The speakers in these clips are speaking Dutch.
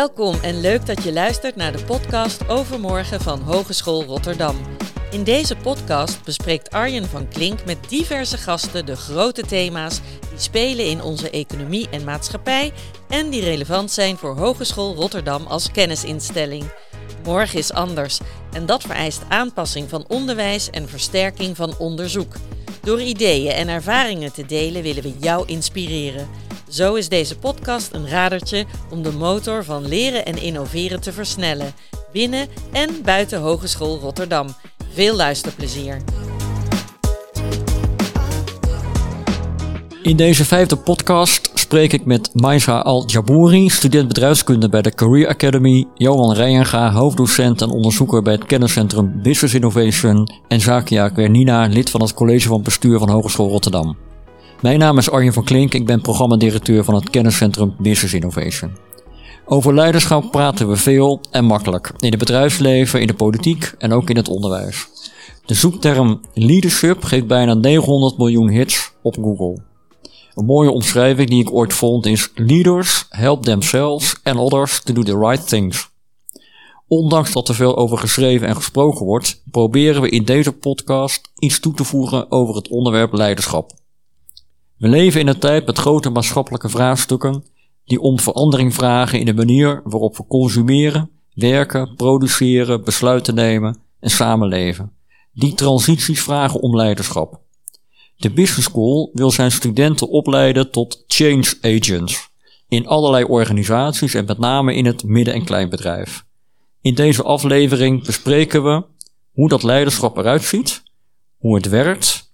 Welkom en leuk dat je luistert naar de podcast Overmorgen van Hogeschool Rotterdam. In deze podcast bespreekt Arjen van Klink met diverse gasten de grote thema's die spelen in onze economie en maatschappij en die relevant zijn voor Hogeschool Rotterdam als kennisinstelling. Morgen is anders en dat vereist aanpassing van onderwijs en versterking van onderzoek. Door ideeën en ervaringen te delen willen we jou inspireren. Zo is deze podcast een radertje om de motor van leren en innoveren te versnellen, binnen en buiten Hogeschool Rotterdam. Veel luisterplezier. In deze vijfde podcast spreek ik met Maisa Al-Jabouri, student bedrijfskunde bij de Career Academy, Johan Rijenga, hoofddocent en onderzoeker bij het kenniscentrum Business Innovation en Zakia Kwernina, lid van het college van bestuur van Hogeschool Rotterdam. Mijn naam is Arjen van Klink, ik ben programmadirecteur van het kenniscentrum Business Innovation. Over leiderschap praten we veel en makkelijk, in het bedrijfsleven, in de politiek en ook in het onderwijs. De zoekterm leadership geeft bijna 900 miljoen hits op Google. Een mooie omschrijving die ik ooit vond is Leaders help themselves and others to do the right things. Ondanks dat er veel over geschreven en gesproken wordt, proberen we in deze podcast iets toe te voegen over het onderwerp leiderschap. We leven in een tijd met grote maatschappelijke vraagstukken die om verandering vragen in de manier waarop we consumeren, werken, produceren, besluiten nemen en samenleven. Die transities vragen om leiderschap. De Business School wil zijn studenten opleiden tot change agents in allerlei organisaties en met name in het midden- en kleinbedrijf. In deze aflevering bespreken we hoe dat leiderschap eruit ziet, hoe het werkt,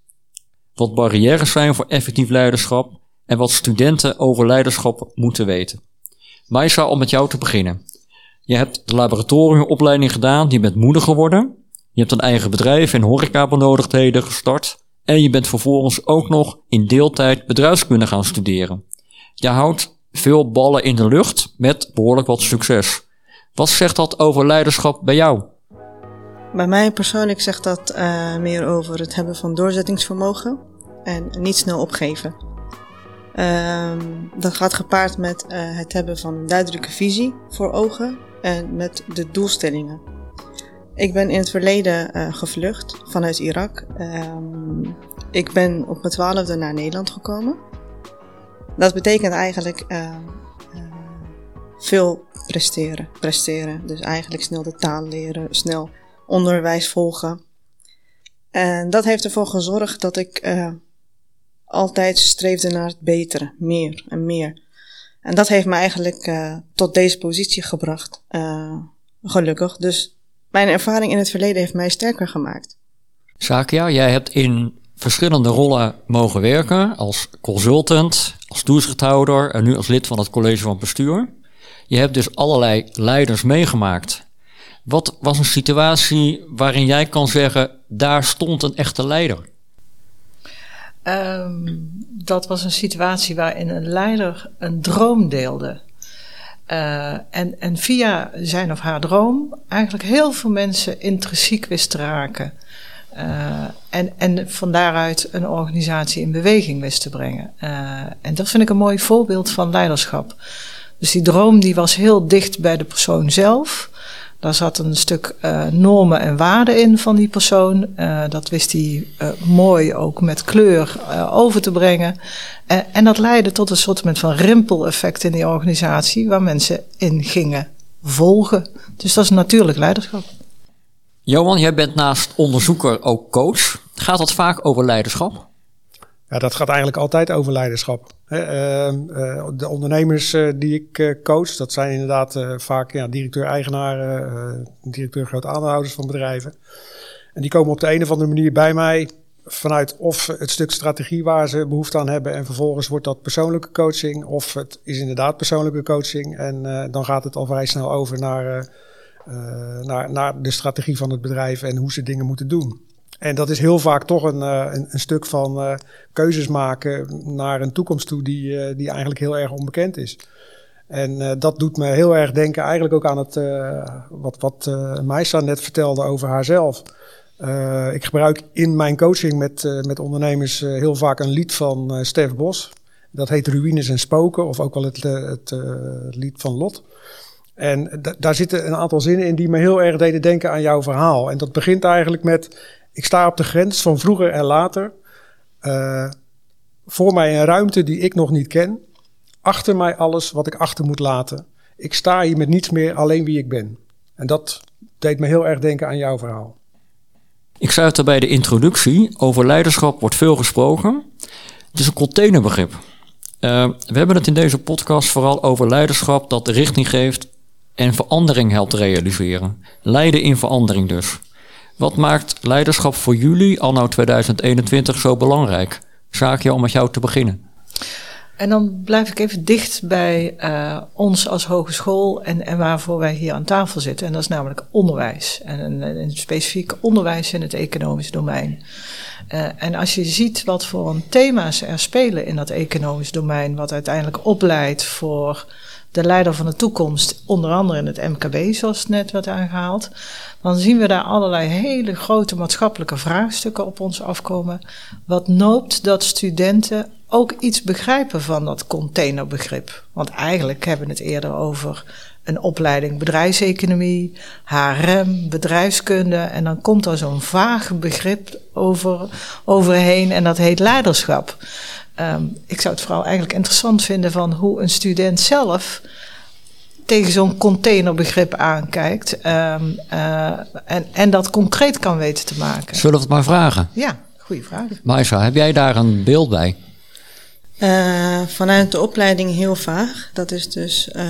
wat barrières zijn voor effectief leiderschap en wat studenten over leiderschap moeten weten. Maisa, om met jou te beginnen. Je hebt de laboratoriumopleiding gedaan, je bent moeder geworden. Je hebt een eigen bedrijf en horecabenodigdheden gestart. En je bent vervolgens ook nog in deeltijd bedrijfskunde gaan studeren. Je houdt veel ballen in de lucht met behoorlijk wat succes. Wat zegt dat over leiderschap bij jou? Bij mij persoonlijk zegt dat uh, meer over het hebben van doorzettingsvermogen en niet snel opgeven. Uh, dat gaat gepaard met uh, het hebben van een duidelijke visie voor ogen en met de doelstellingen. Ik ben in het verleden uh, gevlucht vanuit Irak. Um, ik ben op mijn twaalfde naar Nederland gekomen. Dat betekent eigenlijk veel presteren. Presteren. Dus eigenlijk snel de taal leren, snel onderwijs volgen. En dat heeft ervoor gezorgd dat ik altijd streefde naar het betere, meer en meer. En dat heeft me eigenlijk tot deze positie gebracht. gelukkig. Dus mijn ervaring in het verleden heeft mij sterker gemaakt. Zakia, jij hebt in verschillende rollen mogen werken als consultant, als toezichthouder en nu als lid van het college van bestuur. Je hebt dus allerlei leiders meegemaakt. Wat was een situatie waarin jij kan zeggen, daar stond een echte leider? Um, dat was een situatie waarin een leider een droom deelde. Uh, en, en via zijn of haar droom eigenlijk heel veel mensen intrinsiek wist te raken. Uh, en, en van daaruit een organisatie in beweging wist te brengen. Uh, en dat vind ik een mooi voorbeeld van leiderschap. Dus die droom die was heel dicht bij de persoon zelf. Daar zat een stuk uh, normen en waarden in van die persoon. Uh, dat wist hij uh, mooi ook met kleur over te brengen. en dat leidde tot een soort van rimpeleffect in die organisatie, waar mensen in gingen volgen. Dus dat is natuurlijk leiderschap. Johan, jij bent naast onderzoeker ook coach. Gaat dat vaak over leiderschap? Ja, dat gaat eigenlijk altijd over leiderschap. Ehm, eh, de ondernemers eh, die ik eh, coach, dat zijn inderdaad vaak ja, directeur-eigenaren, directeur grote aandeelhouders van bedrijven. En die komen op de een of andere manier bij mij vanuit of het stuk strategie waar ze behoefte aan hebben. En vervolgens wordt dat persoonlijke coaching. Of het is inderdaad persoonlijke coaching. En dan gaat het al vrij snel over naar, naar, naar de strategie van het bedrijf en hoe ze dingen moeten doen. En dat is heel vaak toch een, uh, een, een, stuk van uh, keuzes maken naar een toekomst toe die, uh, die eigenlijk heel erg onbekend is. En dat doet me heel erg denken eigenlijk ook aan het, wat, wat Meisa net vertelde over haarzelf. ik gebruik in mijn coaching met, met ondernemers heel vaak een lied van Stef Bos. Dat heet Ruïnes en Spoken, of ook wel het, het lied van Lot. En daar zitten een aantal zinnen in die me heel erg deden denken aan jouw verhaal. En dat begint eigenlijk met: Ik sta op de grens van vroeger en later. Uh, voor mij een ruimte die ik nog niet ken. Achter mij alles wat ik achter moet laten. Ik sta hier met niets meer, alleen wie ik ben. En dat deed me heel erg denken aan jouw verhaal. Ik sluit daarbij de introductie. Over leiderschap wordt veel gesproken. Het is een containerbegrip. Uh, we hebben het in deze podcast vooral over leiderschap dat richting geeft en verandering helpt realiseren. Leiden in verandering dus. Wat maakt leiderschap voor jullie anno 2021 zo belangrijk? Zaakje om met jou te beginnen. En dan blijf ik even dicht bij uh, ons als hogeschool en, en waarvoor wij hier aan tafel zitten. En dat is namelijk onderwijs. En een specifiek onderwijs in het economisch domein. Uh, en als je ziet wat voor een thema's er spelen in dat economisch domein, wat uiteindelijk opleidt voor de leider van de toekomst, onder andere in het MKB, zoals net werd aangehaald, dan zien we daar allerlei hele grote maatschappelijke vraagstukken op ons afkomen. Wat noopt dat studenten ook iets begrijpen van dat containerbegrip? Want eigenlijk hebben we het eerder over een opleiding bedrijfseconomie, HRM, bedrijfskunde. En dan komt er zo'n vaag begrip over, overheen en dat heet leiderschap. Um, ik zou het vooral eigenlijk interessant vinden van hoe een student zelf tegen zo'n containerbegrip aankijkt um, uh, en, en dat concreet kan weten te maken. Zullen we het maar vragen? Ja, goede vraag. Maisa, heb jij daar een beeld bij? Uh, vanuit de opleiding heel vaag. Dat is dus uh,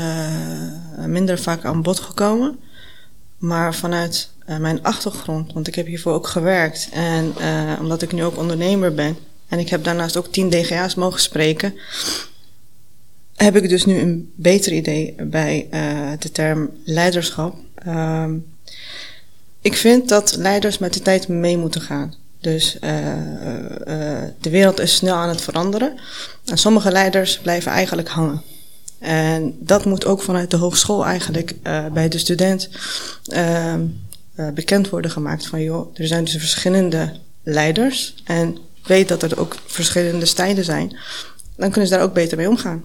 minder vaak aan bod gekomen. Maar vanuit mijn achtergrond, want ik heb hiervoor ook gewerkt en omdat ik nu ook ondernemer ben, en ik heb daarnaast ook tien DGA's mogen spreken. Heb ik dus nu een beter idee bij uh, de term leiderschap. Uh, ik vind dat leiders met de tijd mee moeten gaan. Dus uh, de wereld is snel aan het veranderen. En sommige leiders blijven eigenlijk hangen. En dat moet ook vanuit de hogeschool eigenlijk bij de student ehm, bekend worden gemaakt. Van joh, er zijn dus verschillende leiders. En weet dat er ook verschillende stijlen zijn, dan kunnen ze daar ook beter mee omgaan.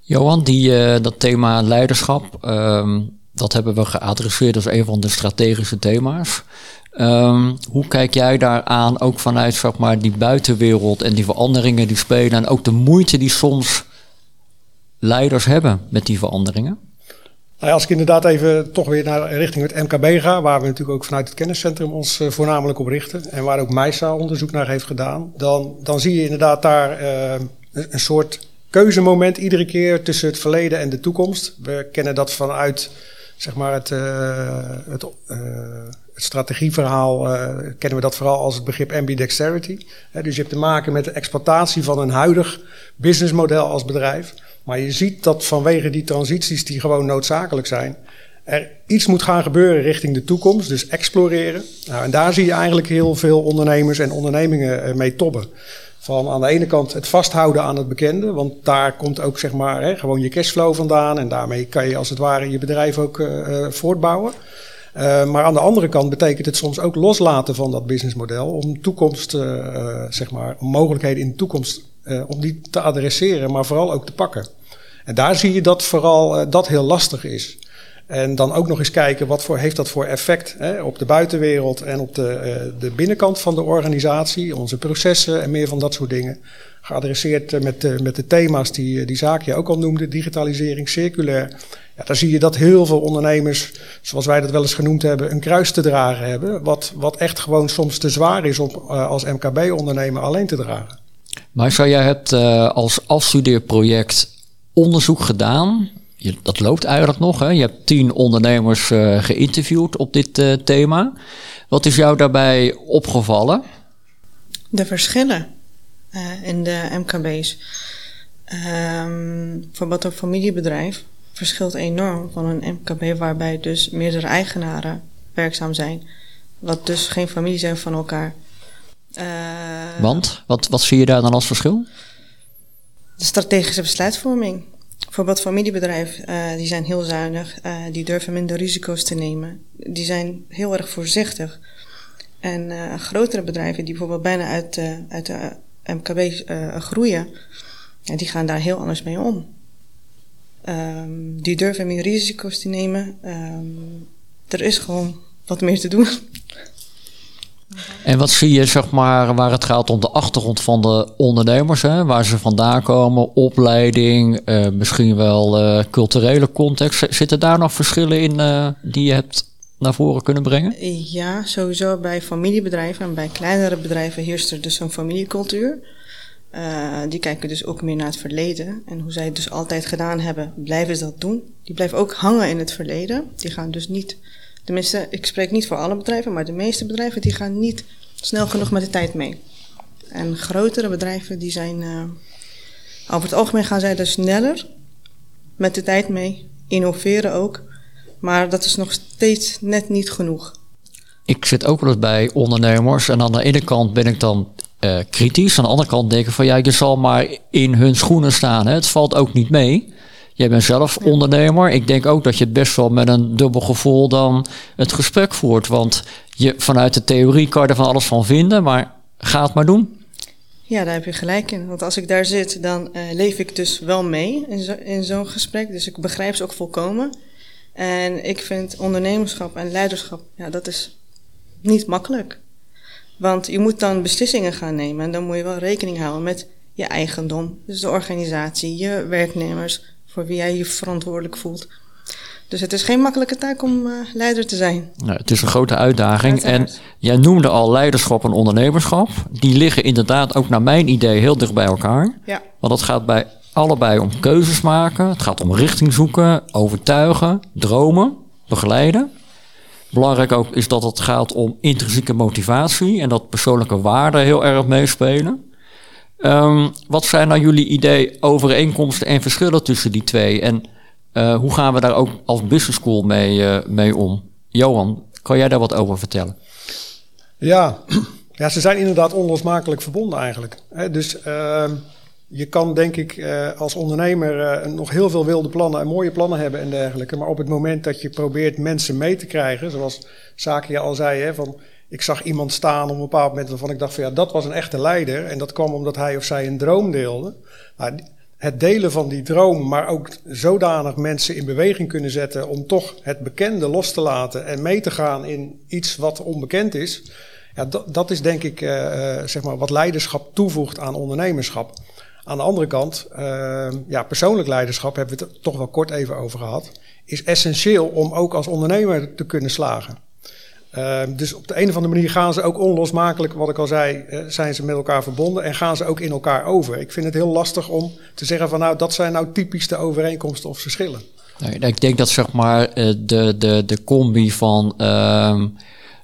Johan, die, uh, dat thema leiderschap, um, dat hebben we geadresseerd als een van de strategische thema's. Um, hoe kijk jij daaraan, ook vanuit zeg maar, die buitenwereld en die veranderingen die spelen en ook de moeite die soms leiders hebben met die veranderingen? Nou als ik inderdaad even toch weer naar richting het MKB ga, waar we natuurlijk ook vanuit het kenniscentrum ons uh, voornamelijk op richten en waar ook MISA onderzoek naar heeft gedaan, dan, dan zie je inderdaad daar uh, een soort keuzemoment iedere keer tussen het verleden en de toekomst. We kennen dat vanuit zeg maar het, uh, het, het strategieverhaal, kennen we dat vooral als het begrip ambidexterity. dus je hebt te maken met de exploitatie van een huidig businessmodel als bedrijf. Maar je ziet dat vanwege die transities die gewoon noodzakelijk zijn, er iets moet gaan gebeuren richting de toekomst, dus exploreren. Nou, en daar zie je eigenlijk heel veel ondernemers en ondernemingen eh, mee tobben. Van aan de ene kant het vasthouden aan het bekende, want daar komt ook zeg maar hè, gewoon je cashflow vandaan en daarmee kan je als het ware je bedrijf ook uh, voortbouwen. Uh, maar aan de andere kant betekent het soms ook loslaten van dat businessmodel om toekomst, zeg maar, mogelijkheden in de toekomst uh, om die te adresseren, maar vooral ook te pakken. En daar zie je dat vooral uh, dat heel lastig is. En dan ook nog eens kijken wat voor, heeft dat voor effect hè, op de buitenwereld en op de, uh, de binnenkant van de organisatie, onze processen en meer van dat soort dingen. Geadresseerd met, met de thema's die, die Zaakje ook al noemde, digitalisering, circulair. Ja, daar zie je dat heel veel ondernemers, zoals wij dat wel eens genoemd hebben, een kruis te dragen hebben. Wat, wat echt gewoon soms te zwaar is om als MKB-ondernemer alleen te dragen. Maar jij hebt uh, als afstudeerproject onderzoek gedaan. Dat loopt eigenlijk nog. Hè? Je hebt tien ondernemers uh, geïnterviewd op dit uh, thema. Wat is jou daarbij opgevallen? De verschillen in de MKB's. Um, bijvoorbeeld een familiebedrijf verschilt enorm van een MKB waarbij dus meerdere eigenaren werkzaam zijn. Wat dus geen familie zijn van elkaar. Uh, Want? Wat, wat zie je daar dan als verschil? De strategische besluitvorming. Bijvoorbeeld familiebedrijven, uh, die zijn heel zuinig, uh, die durven minder risico's te nemen. Die zijn heel erg voorzichtig. En grotere bedrijven die bijvoorbeeld bijna uit, uit de MKB groeien, die gaan daar heel anders mee om. Ehm, die durven meer risico's te nemen. Ehm, er is gewoon wat meer te doen. En wat zie je, zeg maar, waar het gaat om de achtergrond van de ondernemers, hè? waar ze vandaan komen, opleiding, uh, misschien wel uh, culturele context. Zitten daar nog verschillen in uh, die je hebt naar voren kunnen brengen? Ja, sowieso bij familiebedrijven en bij kleinere bedrijven heerst er dus een familiecultuur. die kijken dus ook meer naar het verleden. En hoe zij het dus altijd gedaan hebben, blijven ze dat doen. Die blijven ook hangen in het verleden. Die gaan dus niet Tenminste, ik spreek niet voor alle bedrijven, maar de meeste bedrijven die gaan niet snel genoeg met de tijd mee. En grotere bedrijven die zijn, uh, over het algemeen gaan zij er sneller met de tijd mee, innoveren ook. Maar dat is nog steeds net niet genoeg. Ik zit ook wel eens bij ondernemers en aan de ene kant ben ik dan uh, kritisch. Aan de andere kant denk ik van ja, je zal maar in hun schoenen staan. Hè. Het valt ook niet mee. Jij bent zelf ondernemer. Ik denk ook dat je het best wel met een dubbel gevoel dan het gesprek voert. Want je, vanuit de theorie kan je er van alles van vinden, maar ga het maar doen. Ja, daar heb je gelijk in. Want als ik daar zit, dan uh, leef ik dus wel mee in, zo, in zo'n gesprek. Dus ik begrijp ze ook volkomen. En ik vind ondernemerschap en leiderschap, ja, dat is niet makkelijk. Want je moet dan beslissingen gaan nemen. En dan moet je wel rekening houden met je eigendom. Dus de organisatie, je werknemers, voor wie jij je verantwoordelijk voelt. Dus het is geen makkelijke taak om uh, leider te zijn. Nou, het is een grote uitdaging. En jij noemde al leiderschap en ondernemerschap. Die liggen inderdaad ook naar mijn idee heel dicht bij elkaar. Ja. Want het gaat bij allebei om keuzes maken. Het gaat om richting zoeken, overtuigen, dromen, begeleiden. Belangrijk ook is dat het gaat om intrinsieke motivatie en dat persoonlijke waarden heel erg meespelen. Um, wat zijn nou jullie idee overeenkomsten en verschillen tussen die twee? En uh, hoe gaan we daar ook als business school mee, uh, mee om? Johan, kan jij daar wat over vertellen? Ja, ja ze zijn inderdaad onlosmakelijk verbonden eigenlijk. dus uh, je kan denk ik uh, als ondernemer nog heel veel wilde plannen en mooie plannen hebben en dergelijke. Maar op het moment dat je probeert mensen mee te krijgen, zoals Zakia al zei, van ik zag iemand staan op een bepaald moment waarvan ik dacht van ja, dat was een echte leider. En dat kwam omdat hij of zij een droom deelde. Nou, het delen van die droom, maar ook zodanig mensen in beweging kunnen zetten om toch het bekende los te laten en mee te gaan in iets wat onbekend is. Ja, dat, dat is denk ik uh, zeg maar wat leiderschap toevoegt aan ondernemerschap. Aan de andere kant, uh, ja, persoonlijk leiderschap hebben we het toch wel kort even over gehad, is essentieel om ook als ondernemer te kunnen slagen. Uh, dus op de een of andere manier gaan ze ook onlosmakelijk, wat ik al zei, uh, zijn ze met elkaar verbonden en gaan ze ook in elkaar over. Ik vind het heel lastig om te zeggen van nou, dat zijn nou typisch de overeenkomsten of verschillen. Nee, ik denk dat zeg maar uh, de, de, de combi van ehm,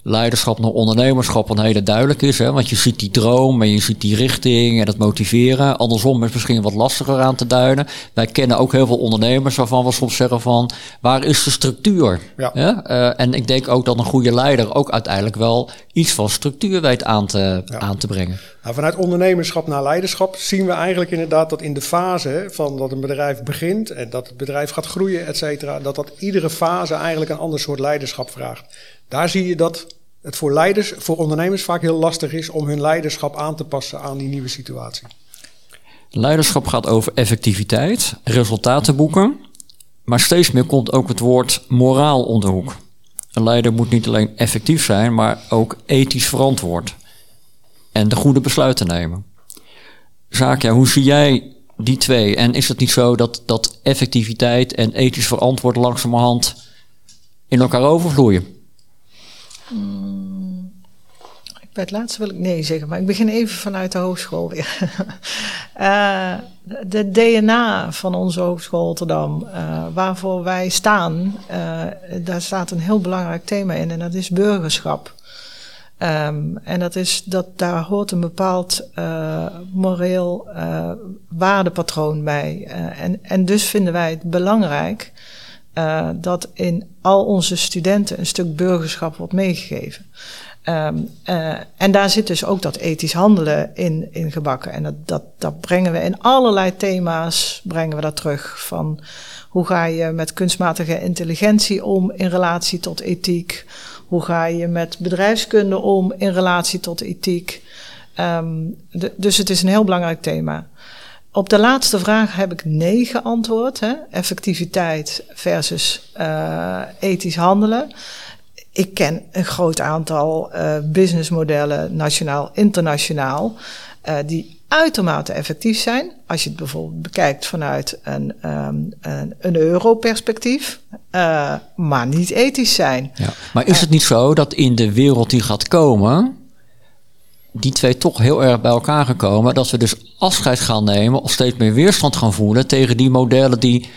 leiderschap naar ondernemerschap een hele duidelijk is. Hè? Want je ziet die droom en je ziet die richting en het motiveren. Andersom is misschien wat lastiger aan te duiden. Wij kennen ook heel veel ondernemers waarvan we soms zeggen van... waar is de structuur? Ja. Uh, en ik denk ook dat een goede leider ook uiteindelijk wel iets van structuur weet aan te, ja. aan te brengen. Nou, vanuit ondernemerschap naar leiderschap zien we eigenlijk inderdaad dat in de fase van dat een bedrijf begint... en dat het bedrijf gaat groeien, et cetera... dat dat iedere fase eigenlijk een ander soort leiderschap vraagt. Daar zie je dat het voor leiders, voor ondernemers vaak heel lastig is om hun leiderschap aan te passen aan die nieuwe situatie. Leiderschap gaat over effectiviteit, resultaten boeken, maar steeds meer komt ook het woord moraal onder hoek. Een leider moet niet alleen effectief zijn, maar ook ethisch verantwoord en de goede besluiten nemen. Zaakja, hoe zie jij die twee? En is het niet zo dat, dat effectiviteit en ethisch verantwoord langzamerhand in elkaar overvloeien? Hmm. Bij het laatste wil ik nee zeggen, maar ik begin even vanuit de hogeschool weer. uh, de DNA van onze Hogeschool Rotterdam, uh, waarvoor wij staan, uh, daar staat een heel belangrijk thema in en dat is burgerschap. Um, en dat is dat daar hoort een bepaald moreel waardepatroon bij. En, en dus vinden wij het belangrijk uh, dat in al onze studenten een stuk burgerschap wordt meegegeven. Um, uh, en daar zit dus ook dat ethisch handelen in, in gebakken. En dat, dat, dat brengen we in allerlei thema's, brengen we dat terug. Van hoe ga je met kunstmatige intelligentie om in relatie tot ethiek? Hoe ga je met bedrijfskunde om in relatie tot ethiek? De, dus het is een heel belangrijk thema. Op de laatste vraag heb ik nee geantwoord. Hè? Effectiviteit versus uh, ethisch handelen. Ik ken een groot aantal uh, businessmodellen, nationaal, internationaal, uh, die uitermate effectief zijn. Als je het bijvoorbeeld bekijkt vanuit een, um, een, een euro-perspectief, maar niet ethisch zijn. Ja. Maar is het niet zo dat in de wereld die gaat komen, die twee toch heel erg bij elkaar gekomen, dat we dus afscheid gaan nemen of steeds meer weerstand gaan voelen tegen die modellen die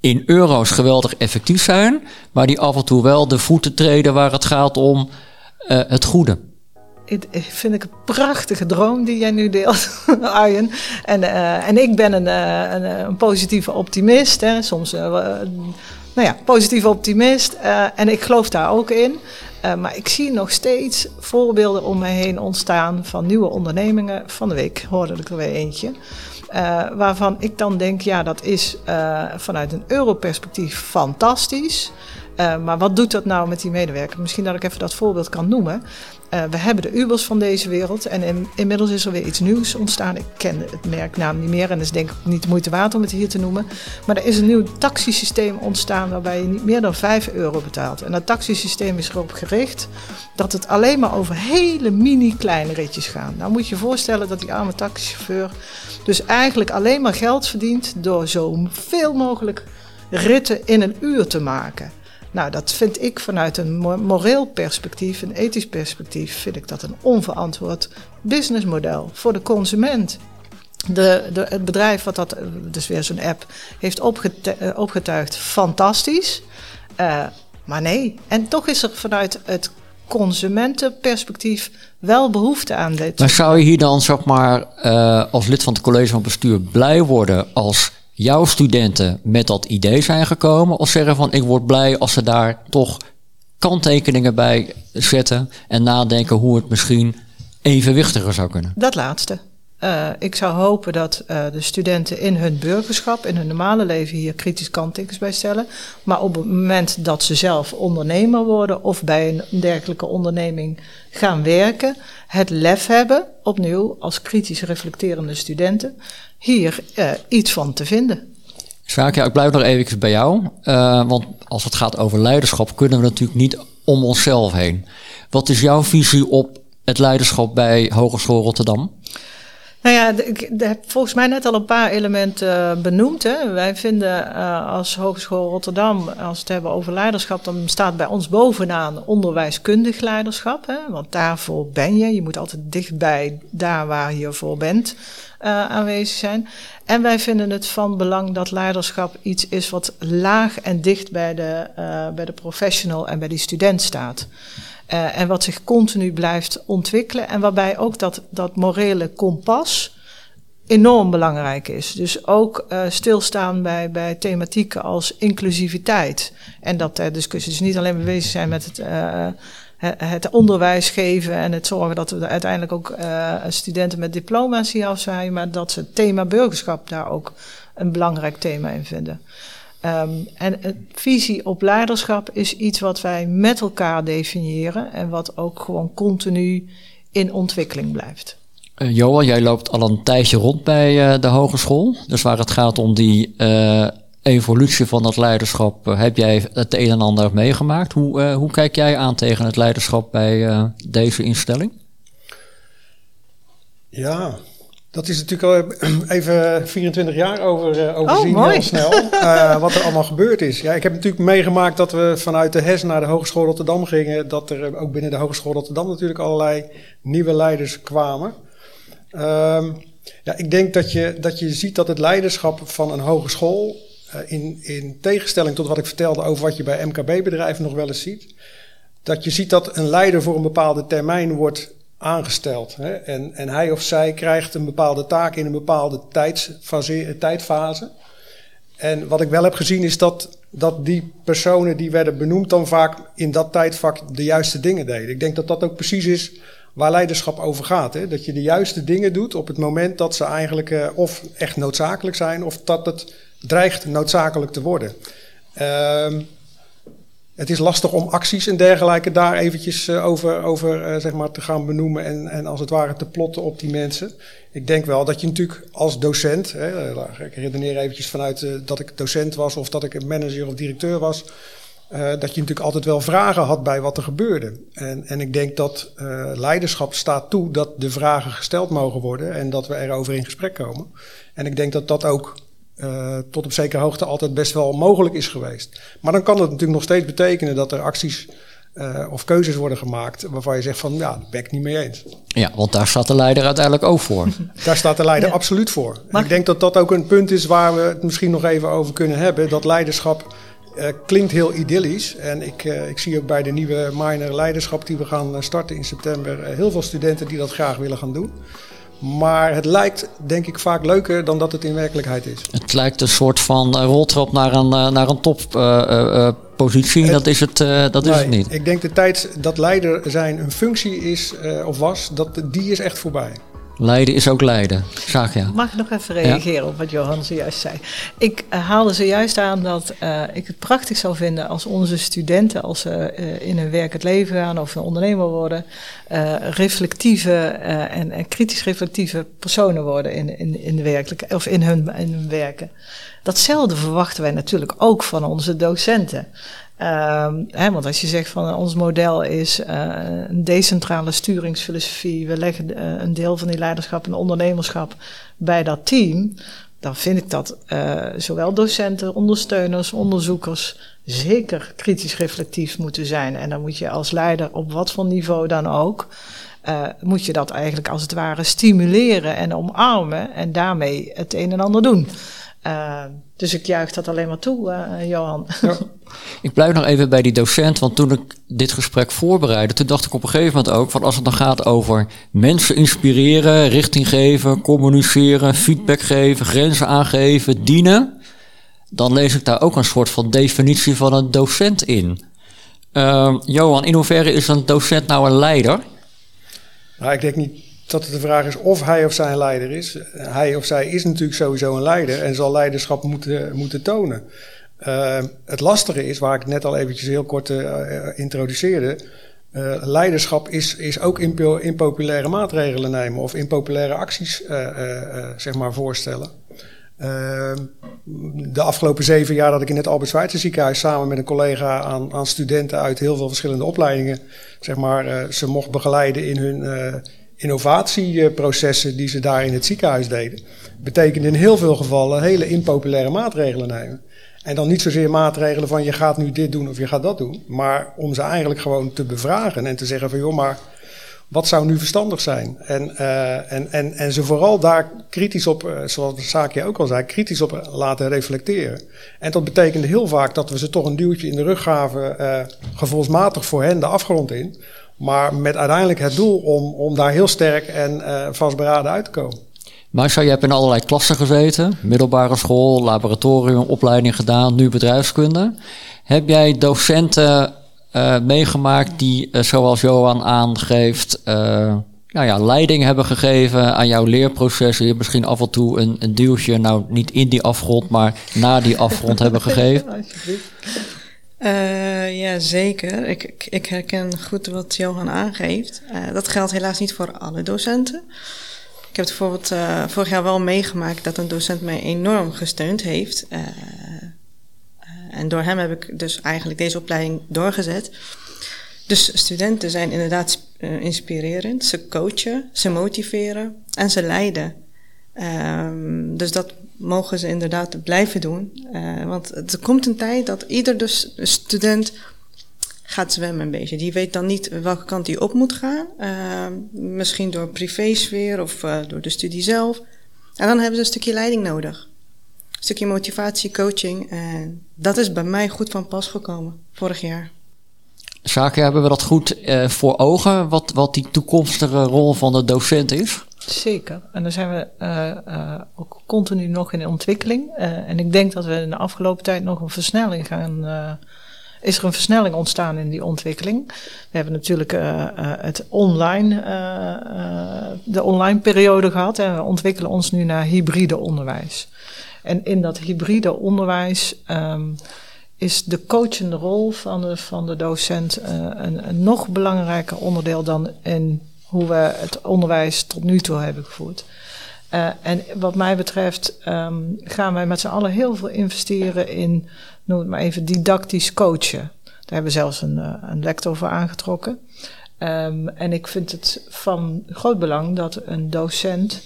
in euro's geweldig effectief zijn, maar die af en toe wel de voeten treden waar het gaat om uh, het goede. Ik vind ik een prachtige droom die jij nu deelt, Arjen. En, uh, en ik ben een, uh, een, een, positieve optimist. Hè. Soms, nou ja, positieve optimist. en ik geloof daar ook in. Maar ik zie nog steeds voorbeelden om me heen ontstaan van nieuwe ondernemingen. Van de week hoorde ik er weer eentje. Uh, waarvan ik dan denk, ja, dat is uh, vanuit een europerspectief fantastisch. Uh, maar wat doet dat nou met die medewerker? Misschien dat ik even dat voorbeeld kan noemen. we hebben de Ubers van deze wereld en in, inmiddels is er weer iets nieuws ontstaan. Ik ken het merknaam niet meer en is denk ik niet de moeite waard om het hier te noemen. Maar er is een nieuw taxisysteem ontstaan waarbij je niet meer dan 5 euro betaalt. En dat taxisysteem is erop gericht dat het alleen maar over hele mini kleine ritjes gaat. Nou moet je je voorstellen dat die arme taxichauffeur dus eigenlijk alleen maar geld verdient door zo veel mogelijk ritten in een uur te maken. Nou, dat vind ik vanuit een moreel perspectief, een ethisch perspectief, vind ik dat een onverantwoord businessmodel voor de consument. De, de, het bedrijf wat dat, dus weer zo'n app, heeft opgetuigd, fantastisch. Uh, maar nee, en toch is er vanuit het consumentenperspectief wel behoefte aan dit. Maar zou je hier dan zeg maar als lid van het college van bestuur blij worden als jouw studenten met dat idee zijn gekomen? Of zeggen van ik word blij als ze daar toch kanttekeningen bij zetten en nadenken hoe het misschien evenwichtiger zou kunnen? Dat laatste. Uh, ik zou hopen dat uh, de studenten in hun burgerschap, in hun normale leven hier kritisch kanttekens bij stellen. Maar op het moment dat ze zelf ondernemer worden of bij een dergelijke onderneming gaan werken, het lef hebben, opnieuw als kritisch reflecterende studenten, hier uh, iets van te vinden. Sjaak, ja, ik blijf nog even bij jou. want als het gaat over leiderschap, kunnen we natuurlijk niet om onszelf heen. Wat is jouw visie op het leiderschap bij Hogeschool Rotterdam? Nou ja, ik heb volgens mij net al een paar elementen uh, benoemd. Hè. Wij vinden uh, als Hogeschool Rotterdam, als we het hebben over leiderschap, dan staat bij ons bovenaan onderwijskundig leiderschap. Hè. Want daarvoor ben je. Je moet altijd dichtbij daar waar je voor bent uh, aanwezig zijn. En wij vinden het van belang dat leiderschap iets is wat laag en dicht bij de, bij de professional en bij die student staat. Uh, en wat zich continu blijft ontwikkelen. En waarbij ook dat, dat morele kompas enorm belangrijk is. Dus ook uh, stilstaan bij, bij thematieken als inclusiviteit. En dat er discussies niet alleen bezig zijn met het, het onderwijs geven en het zorgen dat we uiteindelijk ook studenten met diploma's hier afzwaaien, maar dat ze het thema burgerschap daar ook een belangrijk thema in vinden. Um, en een visie op leiderschap is iets wat wij met elkaar definiëren en wat ook gewoon continu in ontwikkeling blijft. Uh, Johan, jij loopt al een tijdje rond bij uh, de hogeschool. Dus waar het gaat om die uh, evolutie van dat leiderschap, heb jij het een en ander meegemaakt. Hoe, hoe kijk jij aan tegen het leiderschap bij deze instelling? Ja, dat is natuurlijk al even 24 jaar over, uh, overzien oh, heel snel. Uh, wat er allemaal gebeurd is. Ja, ik heb natuurlijk meegemaakt dat we vanuit de HES naar de Hogeschool Rotterdam gingen. Dat er ook binnen de Hogeschool Rotterdam natuurlijk allerlei nieuwe leiders kwamen. Um, ja, ik denk dat je, dat je ziet dat het leiderschap van een hogeschool... Uh, in, in tegenstelling tot wat ik vertelde over wat je bij MKB-bedrijven nog wel eens ziet... dat je ziet dat een leider voor een bepaalde termijn wordt aangesteld. Hè? En, en hij of zij krijgt een bepaalde taak in een bepaalde tijdsfase, tijdfase. En wat ik wel heb gezien is dat, dat die personen die werden benoemd dan vaak in dat tijdvak de juiste dingen deden. Ik denk dat dat ook precies is waar leiderschap over gaat. Hè? Dat je de juiste dingen doet op het moment dat ze eigenlijk uh, of echt noodzakelijk zijn of dat het dreigt noodzakelijk te worden. Uh, het is lastig om acties en dergelijke daar eventjes uh, over, over uh, zeg maar te gaan benoemen en, en als het ware te plotten op die mensen. Ik denk wel dat je natuurlijk als docent, hè, ik redeneer eventjes vanuit dat ik docent was of dat ik een manager of directeur was, dat je natuurlijk altijd wel vragen had bij wat er gebeurde. En, en ik denk dat leiderschap staat toe dat de vragen gesteld mogen worden en dat we erover in gesprek komen. En ik denk dat dat ook uh, tot op zekere hoogte altijd best wel mogelijk is geweest. Maar dan kan het natuurlijk nog steeds betekenen dat er acties uh, of keuzes worden gemaakt waarvan je zegt van ja, daar ben ik niet mee eens. Ja, want daar staat de leider uiteindelijk ook voor. daar staat de leider absoluut voor. ik denk dat dat ook een punt is waar we het misschien nog even over kunnen hebben. Dat leiderschap uh, klinkt heel idyllisch. En ik, ik zie ook bij de nieuwe minor leiderschap die we gaan starten in september heel veel studenten die dat graag willen gaan doen. Maar het lijkt denk ik vaak leuker dan dat het in werkelijkheid is. Het lijkt een soort van roltrap naar een, eh, naar een toppositie. Uh, dat is, het, uh, dat nee, is het niet. Ik denk de tijd dat leider zijn een functie is of was, dat, die is echt voorbij. Leiden is ook Leiden. Zag je? Mag ik nog even reageren op wat Johan zojuist zei? Ik uh, haalde zojuist aan dat uh, ik het prachtig zou vinden als onze studenten, als ze uh, in hun werk het leven gaan of een ondernemer worden, reflectieve en, en, kritisch reflectieve personen worden in, in, in de werkelijke, of in hun, in hun werken. Datzelfde verwachten wij natuurlijk ook van onze docenten. Um, hè, want als je zegt van ons model is uh, een decentrale sturingsfilosofie, we leggen uh, een deel van die leiderschap en ondernemerschap bij dat team, dan vind ik dat zowel docenten, ondersteuners, onderzoekers zeker kritisch reflectief moeten zijn. En dan moet je als leider op wat voor niveau dan ook, moet je dat eigenlijk als het ware stimuleren en omarmen en daarmee het een en ander doen. Uh, dus ik juich dat alleen maar toe, uh, Johan. Ja. Ik blijf nog even bij die docent, want toen ik dit gesprek voorbereidde, toen dacht ik op een gegeven moment ook van als het dan gaat over mensen inspireren, richting geven, communiceren, feedback geven, grenzen aangeven, dienen, dan lees ik daar ook een soort van definitie van een docent in. Uh, Johan, in hoeverre is een docent nou een leider? Nou, ik denk niet dat het de vraag is of hij of zij een leider is. Hij of zij is natuurlijk sowieso een leider en zal leiderschap moeten, moeten tonen. Uh, het lastige is, waar ik net al eventjes heel kort uh, introduceerde. Uh, leiderschap is, is ook impopulaire maatregelen nemen of impopulaire acties zeg maar voorstellen. Ehm, de afgelopen zeven jaar dat ik in het Albert Schweitzer ziekenhuis samen met een collega aan, aan studenten uit heel veel verschillende opleidingen, zeg maar, ze mocht begeleiden in hun innovatieprocessen die ze daar in het ziekenhuis deden, betekende in heel veel gevallen hele impopulaire maatregelen nemen. En dan niet zozeer maatregelen van je gaat nu dit doen of je gaat dat doen, maar om ze eigenlijk gewoon te bevragen en te zeggen van joh, maar wat zou nu verstandig zijn? En, uh, en, en, en ze vooral daar kritisch op, uh, zoals de zaakje ook al zei, kritisch op laten reflecteren. En dat betekende heel vaak dat we ze toch een duwtje in de rug gaven, uh, gevoelsmatig voor hen de afgrond in. Maar met uiteindelijk het doel om, om daar heel sterk en uh, vastberaden uit te komen. Marcia, je hebt in allerlei klassen gezeten. Middelbare school, laboratorium, opleiding gedaan, nu bedrijfskunde. Heb jij docenten uh, meegemaakt die, uh, zoals Johan aangeeft, nou ja, leiding hebben gegeven aan jouw leerproces? Je misschien af en toe een, een duwtje, nou niet in die afgrond, maar na die afgrond hebben gegeven? Uh, ja, zeker. Ik, ik, ik, herken goed wat Johan aangeeft. Uh, dat geldt helaas niet voor alle docenten. Ik heb bijvoorbeeld uh, vorig jaar wel meegemaakt dat een docent mij enorm gesteund heeft. en door hem heb ik dus eigenlijk deze opleiding doorgezet. Dus studenten zijn inderdaad inspirerend. Ze coachen, ze motiveren en ze leiden. Um, dus dat mogen ze inderdaad blijven doen. Uh, want er komt een tijd dat ieder dus student gaat zwemmen een beetje. Die weet dan niet welke kant hij op moet gaan. Uh, misschien door privésfeer of uh, door de studie zelf. En dan hebben ze een stukje leiding nodig. Een stukje motivatie, coaching. En dat is bij mij goed van pas gekomen, vorig jaar. Zaken hebben we dat goed voor ogen, wat, wat die toekomstige rol van de docent is? Zeker. En daar zijn we uh, uh, ook continu nog in ontwikkeling. Uh, en ik denk dat we in de afgelopen tijd nog een versnelling gaan. is er een versnelling ontstaan in die ontwikkeling? We hebben natuurlijk het online, de online periode gehad. En we ontwikkelen ons nu naar hybride onderwijs. En in dat hybride onderwijs. Um, is de coachende rol van de, van de docent een, een, nog belangrijker onderdeel dan in hoe we het onderwijs tot nu toe hebben gevoerd. Uh, en wat mij betreft um, gaan wij met z'n allen heel veel investeren in, noem het maar even, didactisch coachen. Daar hebben we zelfs een, uh, een lector voor aangetrokken. Um, en ik vind het van groot belang dat een docent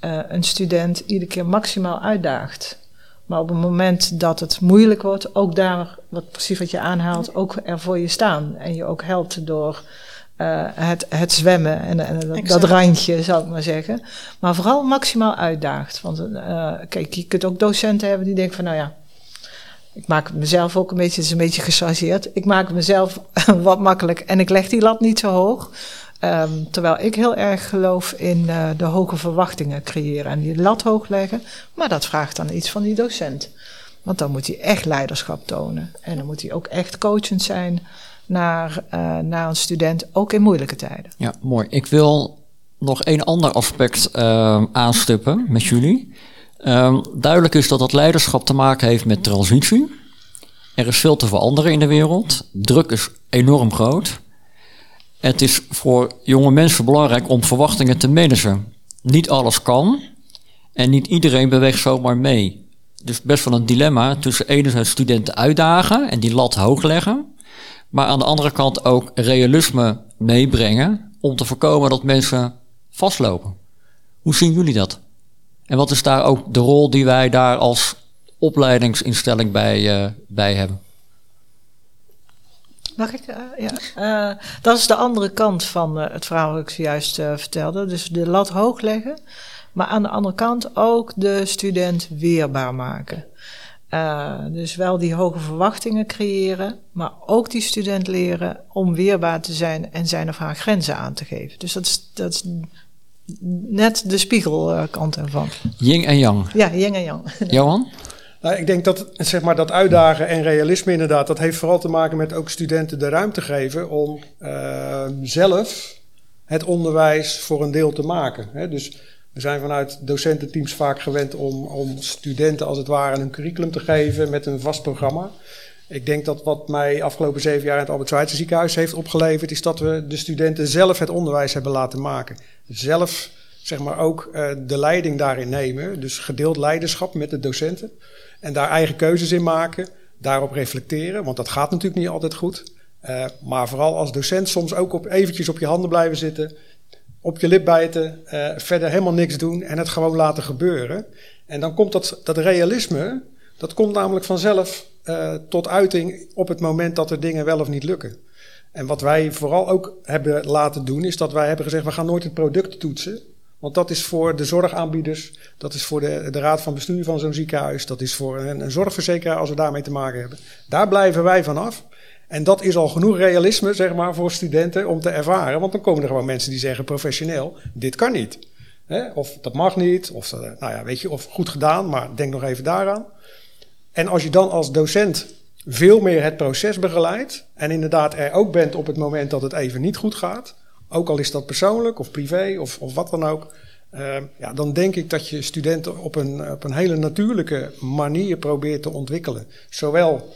uh, een student iedere keer maximaal uitdaagt. Maar op het moment dat het moeilijk wordt, ook daar, wat precies wat je aanhaalt, ook er voor je staan. En je ook helpt door uh, het, het zwemmen en, en dat, randje, zou ik maar zeggen. Maar vooral maximaal uitdaagt. Want uh, kijk, je kunt ook docenten hebben die denken van, nou ja, ik maak mezelf ook een beetje, het is een beetje gechargeerd. Ik maak mezelf wat makkelijk en ik leg die lat niet zo hoog. Um, terwijl ik heel erg geloof in uh, de hoge verwachtingen creëren en die lat hoog leggen. Maar dat vraagt dan iets van die docent. Want dan moet hij echt leiderschap tonen. En dan moet hij ook echt coachend zijn naar, uh, naar een student, ook in moeilijke tijden. Ja, mooi. Ik wil nog één ander aspect uh, aanstippen met jullie. Um, duidelijk is dat dat leiderschap te maken heeft met transitie. Er is veel te veranderen in de wereld. Druk is enorm groot. Het is voor jonge mensen belangrijk om verwachtingen te managen. Niet alles kan en niet iedereen beweegt zomaar mee. Dus best wel een dilemma tussen enerzijds studenten uitdagen en die lat hoog leggen, maar aan de andere kant ook realisme meebrengen om te voorkomen dat mensen vastlopen. Hoe zien jullie dat? En wat is daar ook de rol die wij daar als opleidingsinstelling bij, uh, bij hebben? Mag ik? Uh, ja. Uh, dat is de andere kant van het verhaal wat ik zojuist vertelde. Dus de lat hoog leggen, maar aan de andere kant ook de student weerbaar maken. Dus wel die hoge verwachtingen creëren, maar ook die student leren om weerbaar te zijn en zijn of haar grenzen aan te geven. Dus dat is, dat is net de spiegelkant ervan. Yin en yang. Ja, yin en yang. Johan? Nou, ik denk dat zeg maar, dat uitdagen en realisme inderdaad, dat heeft vooral te maken met ook studenten de ruimte geven om uh, zelf het onderwijs voor een deel te maken. Hè? Dus we zijn vanuit docententeams vaak gewend om, om studenten als het ware een curriculum te geven met een vast programma. Ik denk dat wat mij afgelopen zeven jaar in het Albert Schweitzer ziekenhuis heeft opgeleverd, is dat we de studenten zelf het onderwijs hebben laten maken. Zelf zeg maar ook uh, de leiding daarin nemen. Dus gedeeld leiderschap met de docenten. En daar eigen keuzes in maken, daarop reflecteren, want dat gaat natuurlijk niet altijd goed. Uh, maar vooral als docent soms ook op, eventjes op je handen blijven zitten, op je lip bijten, uh, verder helemaal niks doen en het gewoon laten gebeuren. En dan komt dat, dat realisme, dat komt namelijk vanzelf uh, tot uiting op het moment dat er dingen wel of niet lukken. En wat wij vooral ook hebben laten doen, is dat wij hebben gezegd: we gaan nooit het product toetsen. Want dat is voor de zorgaanbieders, dat is voor de, de raad van bestuur van zo'n ziekenhuis, dat is voor een, een zorgverzekeraar als we daarmee te maken hebben. Daar blijven wij vanaf. En dat is al genoeg realisme, zeg maar, voor studenten om te ervaren. Want dan komen er gewoon mensen die zeggen professioneel, dit kan niet. Of dat mag niet, of nou ja, weet je, of goed gedaan, maar denk nog even daaraan. En als je dan als docent veel meer het proces begeleidt en inderdaad er ook bent op het moment dat het even niet goed gaat, ook al is dat persoonlijk of privé of, of wat dan ook. Uh, ja, dan denk ik dat je studenten op een, op een hele natuurlijke manier probeert te ontwikkelen. Zowel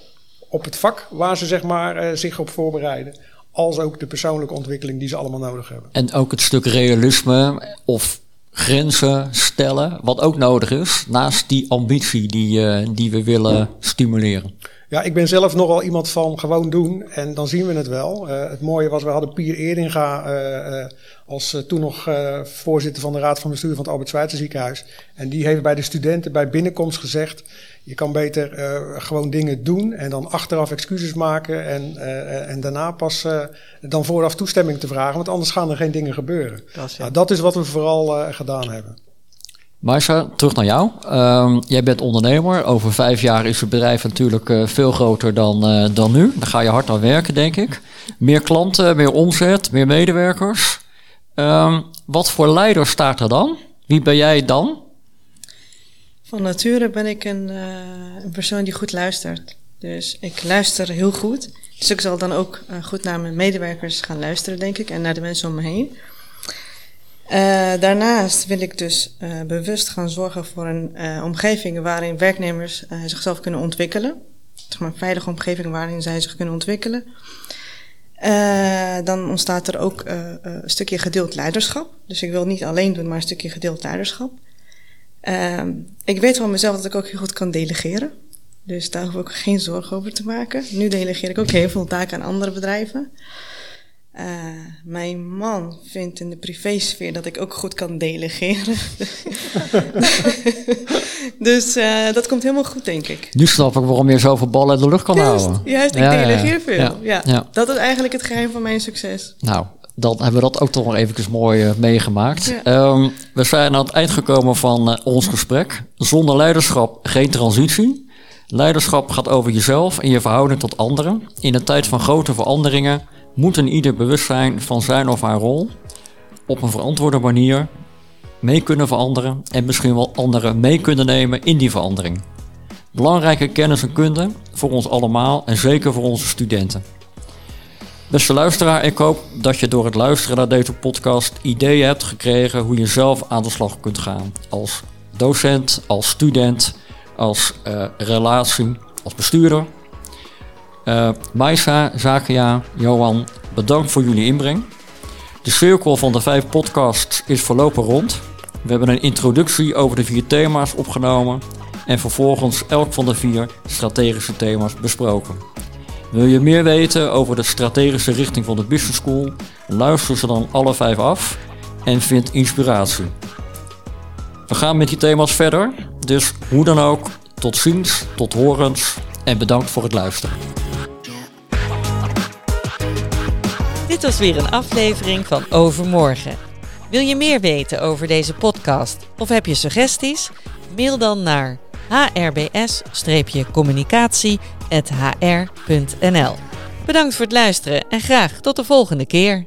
op het vak waar ze zeg maar, uh, zich op voorbereiden, als ook de persoonlijke ontwikkeling die ze allemaal nodig hebben. En ook het stuk realisme of grenzen stellen, wat ook nodig is, naast die ambitie die, uh, die we willen stimuleren. Ja, ik ben zelf nogal iemand van gewoon doen en dan zien we het wel. Uh, het mooie was, we hadden Pier Eringa uh, uh, als toen nog voorzitter van de Raad van Bestuur van het Albert Schweitzer Ziekenhuis. En die heeft bij de studenten bij binnenkomst gezegd, je kan beter gewoon dingen doen en dan achteraf excuses maken en, en daarna pas dan vooraf toestemming te vragen, want anders gaan er geen dingen gebeuren. Dat is, ja. nou, dat is wat we vooral gedaan hebben. Marsha, terug naar jou. Uh, jij bent ondernemer. Over vijf jaar is het bedrijf natuurlijk uh, veel groter dan, uh, dan nu. Daar ga je hard aan werken, denk ik. Meer klanten, meer omzet, meer medewerkers. Um, wat voor leider staat er dan? Wie ben jij dan? Van nature ben ik een, uh, een persoon die goed luistert. Dus ik luister heel goed. Dus ik zal dan ook goed naar mijn medewerkers gaan luisteren, denk ik. En naar de mensen om me heen. Uh, daarnaast wil ik dus uh, bewust gaan zorgen voor een uh, omgeving waarin werknemers zichzelf kunnen ontwikkelen. zeg maar, een veilige omgeving waarin zij zich kunnen ontwikkelen. Dan ontstaat er ook een stukje gedeeld leiderschap. Dus ik wil niet alleen doen, maar een stukje gedeeld leiderschap. Uh, ik weet van mezelf dat ik ook heel goed kan delegeren. Dus daar hoef ik geen zorgen over te maken. Nu delegeer ik ook heel veel taken aan andere bedrijven. Uh, mijn man vindt in de privésfeer dat ik ook goed kan delegeren. dus uh, dat komt helemaal goed, denk ik. Nu snap ik waarom je zoveel ballen in de lucht kan juist, houden. Juist, ik Ja, delegeer ja. veel. Ja, Ja, ja. Dat is eigenlijk het geheim van mijn succes. Nou, dan hebben we dat ook toch nog eventjes mooi eh, meegemaakt. Ja. Ehm, we zijn aan het eind gekomen van eh, ons gesprek. Zonder leiderschap geen transitie. Leiderschap gaat over jezelf en je verhouding tot anderen. In een tijd van grote veranderingen moet een ieder bewust zijn van zijn of haar rol. Op een verantwoorde manier mee kunnen veranderen en misschien wel anderen mee kunnen nemen in die verandering. Belangrijke kennis en kunde voor ons allemaal en zeker voor onze studenten. Beste luisteraar, ik hoop dat je door het luisteren naar deze podcast ideeën hebt gekregen hoe je zelf aan de slag kunt gaan. Als docent, als student, als eh, relatie, als bestuurder. Eh Maisa, Zakia, Johan, bedankt voor jullie inbreng. De cirkel van de vijf podcasts is voorlopig rond. We hebben een introductie over de vier thema's opgenomen en vervolgens elk van de vier strategische thema's besproken. Wil je meer weten over de strategische richting van de Business School? Luister ze dan alle vijf af en vind inspiratie. We gaan met die thema's verder, dus hoe dan ook, tot ziens, tot horens en bedankt voor het luisteren. Dit was weer een aflevering van Overmorgen. Wil je meer weten over deze podcast of heb je suggesties? Mail dan naar hrbs-communicatie.hr.nl. Bedankt voor het luisteren en graag tot de volgende keer.